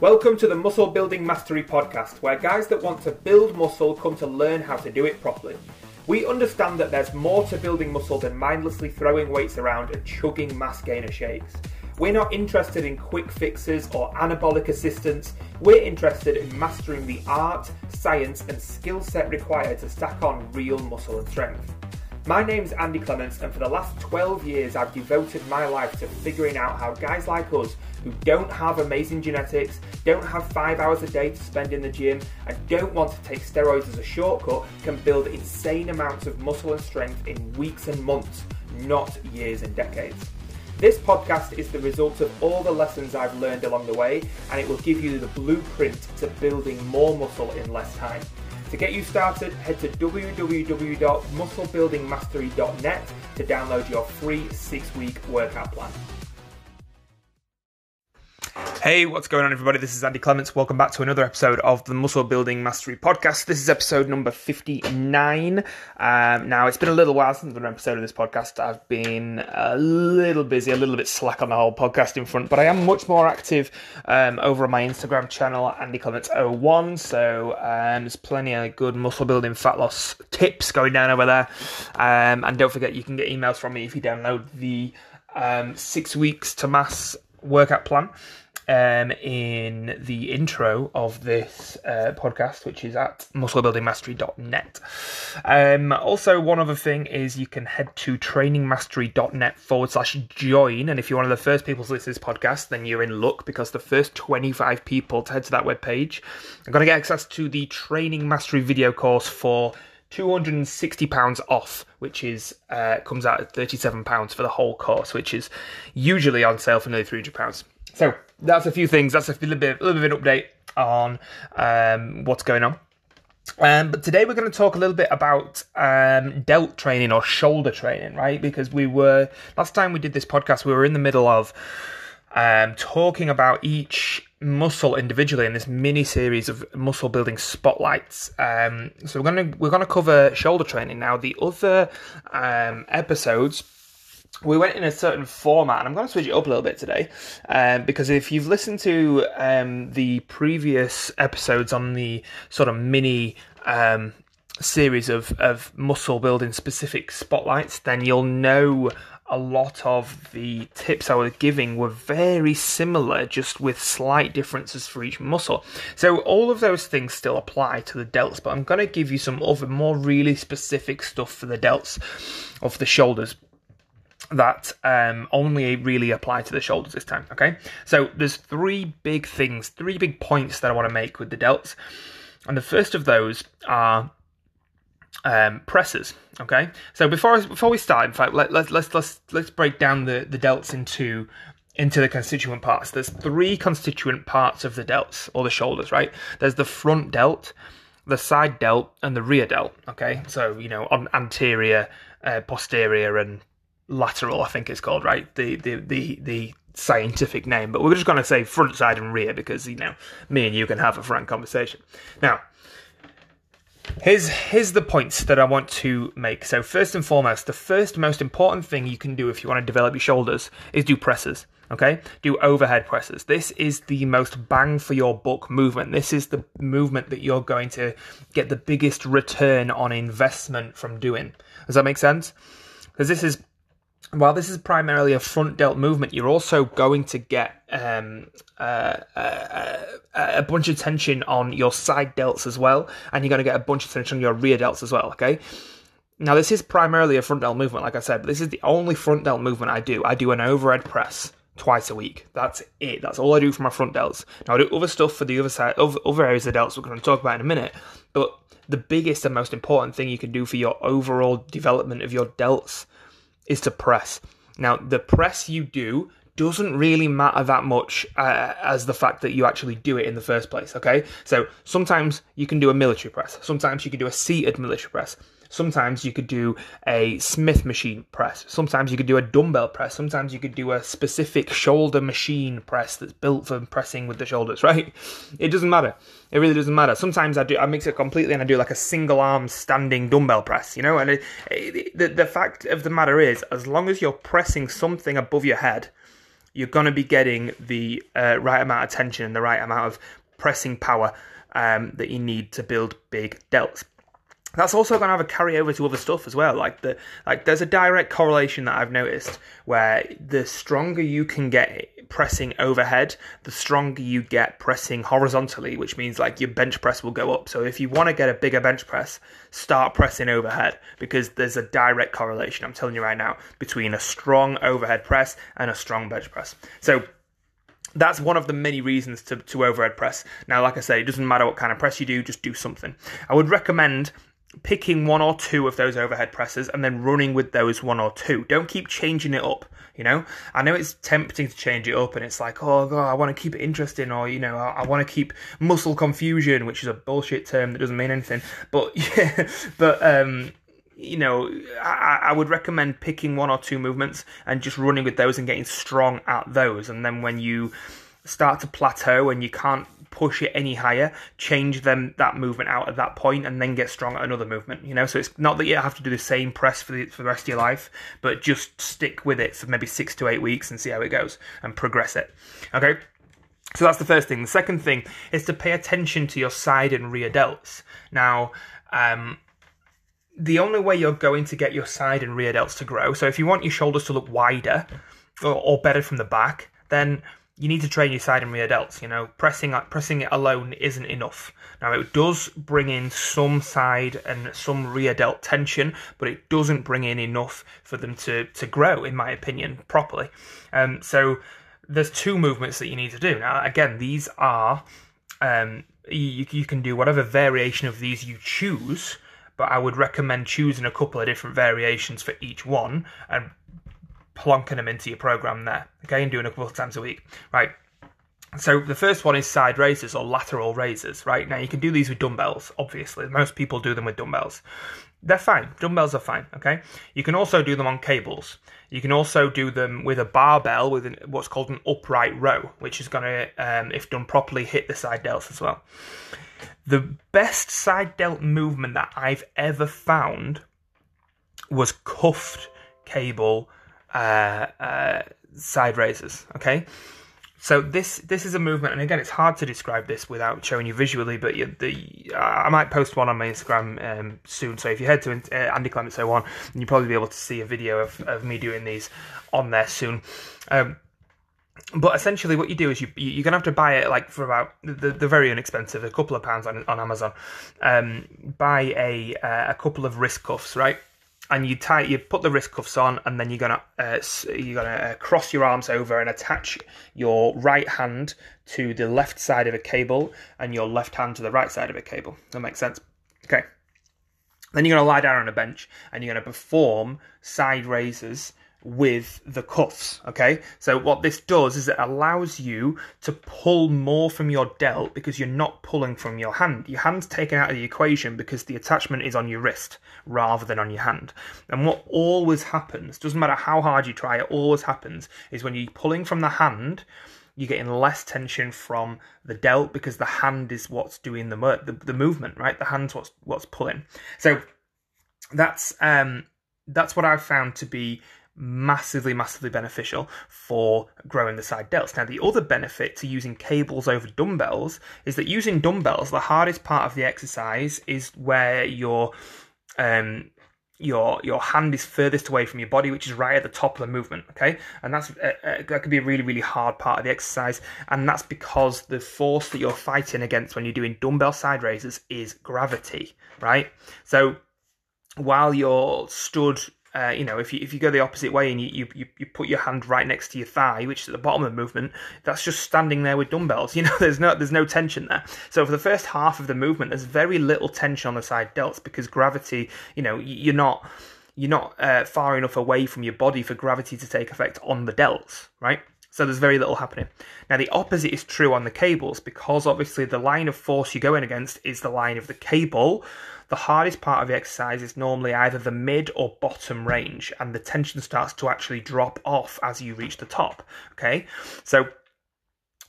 Welcome to the Muscle Building Mastery Podcast, where guys that want to build muscle come to learn how to do it properly. We understand that there's more to building muscle than mindlessly throwing weights around and chugging mass gainer shakes. We're not interested in quick fixes or anabolic assistance. We're interested in mastering the art, science, and skill set required to stack on real muscle and strength. My name's Andy Clements, and for the last 12 years, I've devoted my life to figuring out how guys like us who don't have amazing genetics, don't have five hours a day to spend in the gym, and don't want to take steroids as a shortcut can build insane amounts of muscle and strength in weeks and months, not years and decades. This podcast is the result of all the lessons I've learned along the way, and it will give you the blueprint to building more muscle in less time. To get you started, head to www.musclebuildingmastery.net to download your free six week workout plan. Hey, what's going on, everybody? This is Andy Clements. Welcome back to another episode of the Muscle Building Mastery Podcast. This is episode number 59. Um, now, it's been a little while since an episode of this podcast. I've been a little busy, a little bit slack on the whole podcasting front, but I am much more active um, over on my Instagram channel, Andy Clements01. So, um, there's plenty of good muscle building, fat loss tips going down over there. Um, and don't forget, you can get emails from me if you download the um, six weeks to mass workout plan um, in the intro of this uh, podcast, which is at musclebuildingmastery.net. Um, also, one other thing is you can head to trainingmastery.net forward slash join. And if you're one of the first people to listen to this podcast, then you're in luck because the first 25 people to head to that webpage are going to get access to the Training Mastery video course for £260 off, which is uh, comes out at £37 for the whole course, which is usually on sale for nearly £300. So that's a few things. That's a little bit, a little bit of an update on um, what's going on. Um, but today we're going to talk a little bit about um, delt training or shoulder training, right? Because we were last time we did this podcast, we were in the middle of um, talking about each muscle individually in this mini series of muscle building spotlights. Um, so we're gonna we're gonna cover shoulder training now. The other um, episodes we went in a certain format, and I'm going to switch it up a little bit today, um, because if you've listened to um, the previous episodes on the sort of mini um, series of, of muscle building specific spotlights, then you'll know a lot of the tips I was giving were very similar, just with slight differences for each muscle. So all of those things still apply to the delts, but I'm going to give you some other more really specific stuff for the delts of the shoulders that um, only really apply to the shoulders this time. Okay, so there's three big things, three big points that I want to make with the delts, and the first of those are um, presses. Okay, so before before we start, in fact, let, let's let's let's let's break down the the delts into into the constituent parts. There's three constituent parts of the delts or the shoulders, right? There's the front delt, the side delt, and the rear delt. Okay, so you know on anterior, uh, posterior, and lateral, I think it's called, right? The the the the scientific name, but we're just going to say front, side, and rear because you know me and you can have a frank conversation. Now, here's here's the points that I want to make. So first and foremost, the first most important thing you can do if you want to develop your shoulders is do presses. Okay, do overhead presses. This is the most bang for your buck movement. This is the movement that you're going to get the biggest return on investment from doing. Does that make sense? Because this is while this is primarily a front delt movement, you're also going to get um, uh, uh, a bunch of tension on your side delts as well, and you're going to get a bunch of tension on your rear delts as well. Okay. Now this is primarily a front delt movement, like I said, but this is the only front delt movement I do. I do an overhead press twice a week. That's it. That's all I do for my front delts. Now I do other stuff for the other side, other, other areas of delts we're going to talk about in a minute, but the biggest and most important thing you can do for your overall development of your delts is to press. Now, the press you do doesn't really matter that much uh, as the fact that you actually do it in the first place, okay? So sometimes you can do a military press, sometimes you can do a seated military press, Sometimes you could do a Smith machine press. Sometimes you could do a dumbbell press. Sometimes you could do a specific shoulder machine press that's built for pressing with the shoulders, right? It doesn't matter. It really doesn't matter. Sometimes I do, I mix it completely and I do like a single arm standing dumbbell press, you know? And it, it, the, the fact of the matter is, as long as you're pressing something above your head, you're going to be getting the uh, right amount of tension and the right amount of pressing power um, that you need to build big delts that's also going to have a carryover to other stuff as well. Like the like, there's a direct correlation that I've noticed where the stronger you can get pressing overhead, the stronger you get pressing horizontally, which means like your bench press will go up. So if you want to get a bigger bench press, start pressing overhead because there's a direct correlation. I'm telling you right now between a strong overhead press and a strong bench press. So that's one of the many reasons to, to overhead press. Now, like I say, it doesn't matter what kind of press you do, just do something. I would recommend picking one or two of those overhead presses and then running with those one or two. Don't keep changing it up. You know, I know it's tempting to change it up, and it's like, oh god, I want to keep it interesting, or you know, I, I want to keep muscle confusion, which is a bullshit term that doesn't mean anything. But yeah, but um, you know, I, I, would recommend picking one or two movements and just running with those and getting strong at those. And then when you start to plateau and you can't push it any higher, change them that movement out at that point, and then get strong at another movement. You know, so it's not that you have to do the same press for the for the rest of your life, but just stick with it for maybe six to eight weeks and see how it goes and progress it. Okay. So that's the first thing. The second thing is to pay attention to your side and rear delts. Now, um, the only way you're going to get your side and rear delts to grow, so if you want your shoulders to look wider or, or better from the back, then you need to train your side and rear delts. You know, pressing pressing it alone isn't enough. Now it does bring in some side and some rear delt tension, but it doesn't bring in enough for them to to grow, in my opinion, properly. Um, so there's two movements that you need to do. Now again, these are um, you, you can do whatever variation of these you choose but I would recommend choosing a couple of different variations for each one and plonking them into your program there, okay, and doing a couple of times a week, right? So the first one is side raises or lateral raises, right? Now you can do these with dumbbells, obviously. Most people do them with dumbbells. They're fine. Dumbbells are fine, okay? You can also do them on cables. You can also do them with a barbell with an, what's called an upright row, which is going to, um, if done properly, hit the side delts as well. The best side delt movement that I've ever found was cuffed cable uh, side raises. Okay, so this this is a movement, and again, it's hard to describe this without showing you visually. But you, the I might post one on my Instagram um, soon. So if you head to uh, Andy Clements 01, you'll probably be able to see a video of, of me doing these on there soon. Um, but essentially, what you do is you you're gonna have to buy it like for about the they're very inexpensive, a couple of pounds on on Amazon. Um, buy a uh, a couple of wrist cuffs, right? And you tie you put the wrist cuffs on and then you're gonna uh, you're gonna uh, cross your arms over and attach your right hand to the left side of a cable and your left hand to the right side of a cable. That makes sense. Okay. Then you're gonna lie down on a bench and you're gonna perform side raises with the cuffs. Okay, so what this does is it allows you to pull more from your delt because you're not pulling from your hand. Your hand's taken out of the equation because the attachment is on your wrist rather than on your hand. And what always happens, doesn't matter how hard you try, it always happens, is when you're pulling from the hand. You're getting less tension from the delt because the hand is what's doing the, the the movement, right? The hand's what's what's pulling. So that's um that's what I've found to be massively, massively beneficial for growing the side delts. Now, the other benefit to using cables over dumbbells is that using dumbbells, the hardest part of the exercise is where your um, your your hand is furthest away from your body, which is right at the top of the movement. Okay, and that's uh, uh, that could be a really really hard part of the exercise, and that's because the force that you're fighting against when you're doing dumbbell side raises is gravity, right? So while you're stood uh, you know, if you if you go the opposite way and you, you you put your hand right next to your thigh, which is at the bottom of the movement, that's just standing there with dumbbells. You know, there's no there's no tension there. So for the first half of the movement, there's very little tension on the side delts because gravity. You know, you're not you're not uh, far enough away from your body for gravity to take effect on the delts, right? So there's very little happening. Now the opposite is true on the cables because obviously the line of force you're going against is the line of the cable the hardest part of the exercise is normally either the mid or bottom range, and the tension starts to actually drop off as you reach the top. Okay, so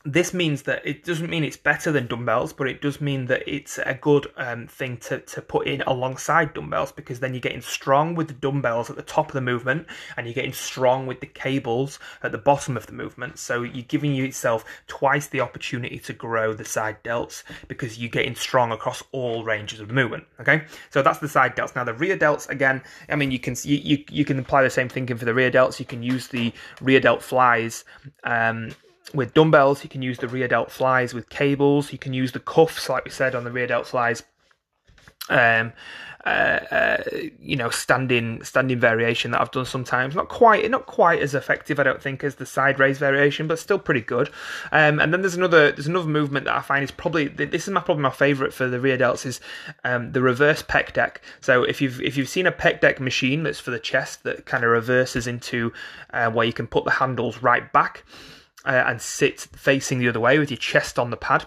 this means that it doesn't mean it's better than dumbbells, but it does mean that it's a good um, thing to, to put in alongside dumbbells because then you're getting strong with the dumbbells at the top of the movement and you're getting strong with the cables at the bottom of the movement. So you're giving yourself twice the opportunity to grow the side delts because you're getting strong across all ranges of movement. Okay, so that's the side delts. Now the rear delts again. I mean, you can you you, you can apply the same thinking for the rear delts. You can use the rear delt flies. Um, with dumbbells, you can use the rear delt flies with cables. You can use the cuffs, like we said, on the rear delt flies. Um, uh, uh, you know, standing standing variation that I've done sometimes. Not quite, not quite as effective, I don't think, as the side raise variation, but still pretty good. Um, and then there's another there's another movement that I find is probably this is my probably my favourite for the rear delts is um, the reverse pec deck. So if you've if you've seen a pec deck machine that's for the chest that kind of reverses into uh, where you can put the handles right back uh, and sit facing the other way with your chest on the pad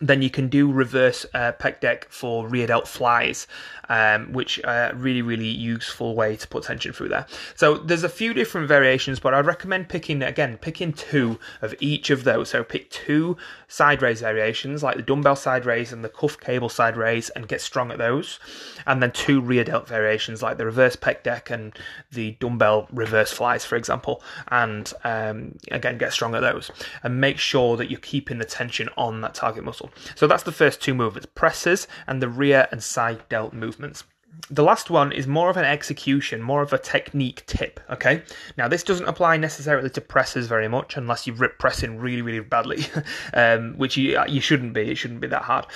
then you can do reverse uh, pec deck for rear delt flies, um, which are a really, really useful way to put tension through there. So there's a few different variations, but I'd recommend picking, again, picking two of each of those. So pick two side raise variations, like the dumbbell side raise and the cuff cable side raise, and get strong at those. And then two rear delt variations, like the reverse pec deck and the dumbbell reverse flies, for example. And um, again, get strong at those. And make sure that you're keeping the tension on that target muscle. So that's the first two movements presses and the rear and side delt movements. The last one is more of an execution, more of a technique tip. Okay, now this doesn't apply necessarily to presses very much unless you rip pressing really, really badly, um, which you you shouldn't be. It shouldn't be that hard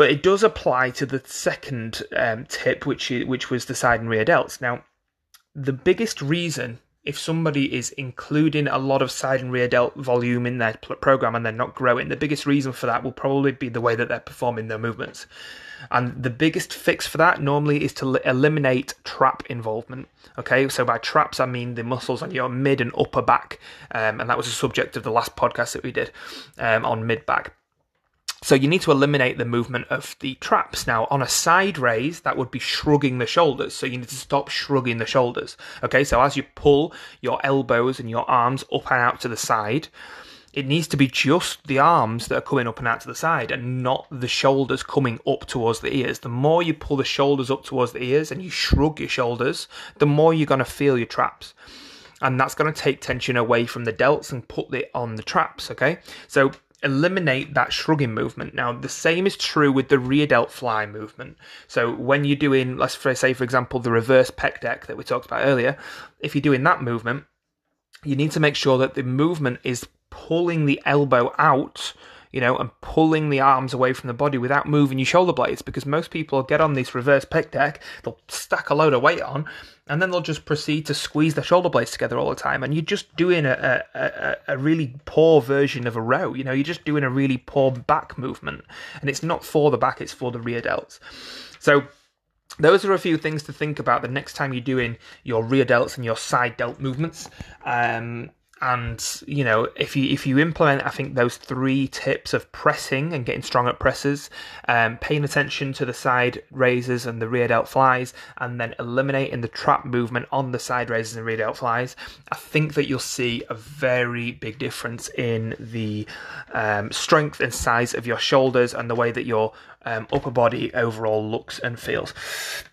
but it does apply to the second um, tip, which which was the side and rear delts. Now, the biggest reason if somebody is including a lot of side and rear delt volume in their program and they're not growing, the biggest reason for that will probably be the way that they're performing their movements. And the biggest fix for that normally is to eliminate trap involvement. Okay, so by traps I mean the muscles on your mid and upper back, um, and that was the subject of the last podcast that we did um, on mid back. So you need to eliminate the movement of the traps. Now, on a side raise, that would be shrugging the shoulders. So you need to stop shrugging the shoulders. Okay, so as you pull your elbows and your arms up and out to the side, it needs to be just the arms that are coming up and out to the side and not the shoulders coming up towards the ears. The more you pull the shoulders up towards the ears and you shrug your shoulders, the more you're going to feel your traps. And that's going to take tension away from the delts and put it on the traps, okay? So eliminate that shrugging movement. Now, the same is true with the rear delt fly movement. So when you're doing, let's say, for example, the reverse pec deck that we talked about earlier, if you're doing that movement, you need to make sure that the movement is pulling the elbow out you know, and pulling the arms away from the body without moving your shoulder blades because most people get on this reverse pec deck, they'll stack a load of weight on, and then they'll just proceed to squeeze their shoulder blades together all the time. And you're just doing a, a, a, really poor version of a row, you know, you're just doing a really poor back movement. And it's not for the back, it's for the rear delts. So, those are a few things to think about the next time you're doing your rear delts and your side delt movements. Um, and you know if you if you implement i think those three tips of pressing and getting strong at presses um, paying attention to the side raises and the rear delt flies and then eliminating the trap movement on the side raises and rear delt flies i think that you'll see a very big difference in the um, strength and size of your shoulders and the way that your um, upper body overall looks and feels.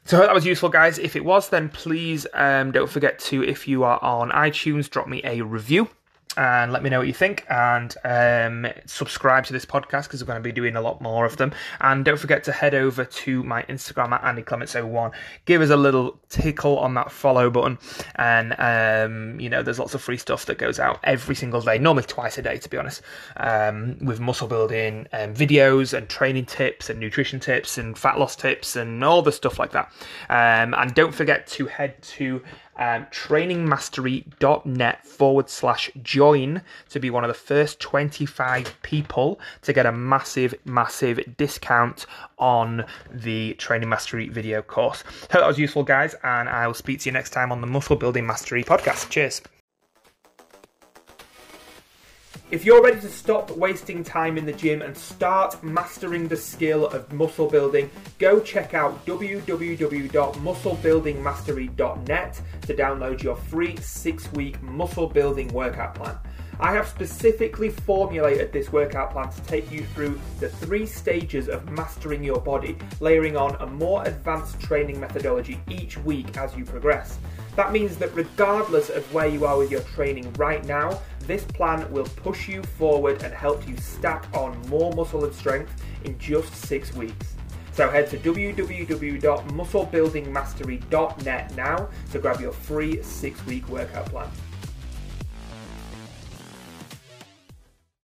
So I hope that was useful, guys. If it was, then please um, don't forget to, if you are on iTunes, drop me a review and let me know what you think and um, subscribe to this podcast because we're going to be doing a lot more of them. And don't forget to head over to my instagram at andy clements01 give us a little tickle on that follow button and um, you know there's lots of free stuff that goes out every single day normally twice a day to be honest um, with muscle building um, videos and training tips and nutrition tips and fat loss tips and all the stuff like that. Um, and don't forget to head to um, trainingmastery.net forward slash join to be one of the first 25 people to get a massive, massive discount on the Training Mastery video course. Hope that was useful, guys, and I will speak to you next time on the Muscle Building Mastery podcast. Cheers. If you're ready to stop wasting time in the gym and start mastering the skill of muscle building, go check out www.musclebuildingmastery.net to download your free six week muscle building workout plan. I have specifically formulated this workout plan to take you through the three stages of mastering your body, layering on a more advanced training methodology each week as you progress. That means that regardless of where you are with your training right now, this plan will push you forward and help you stack on more muscle and strength in just six weeks. So head to www.musclebuildingmastery.net now to grab your free six week workout plan.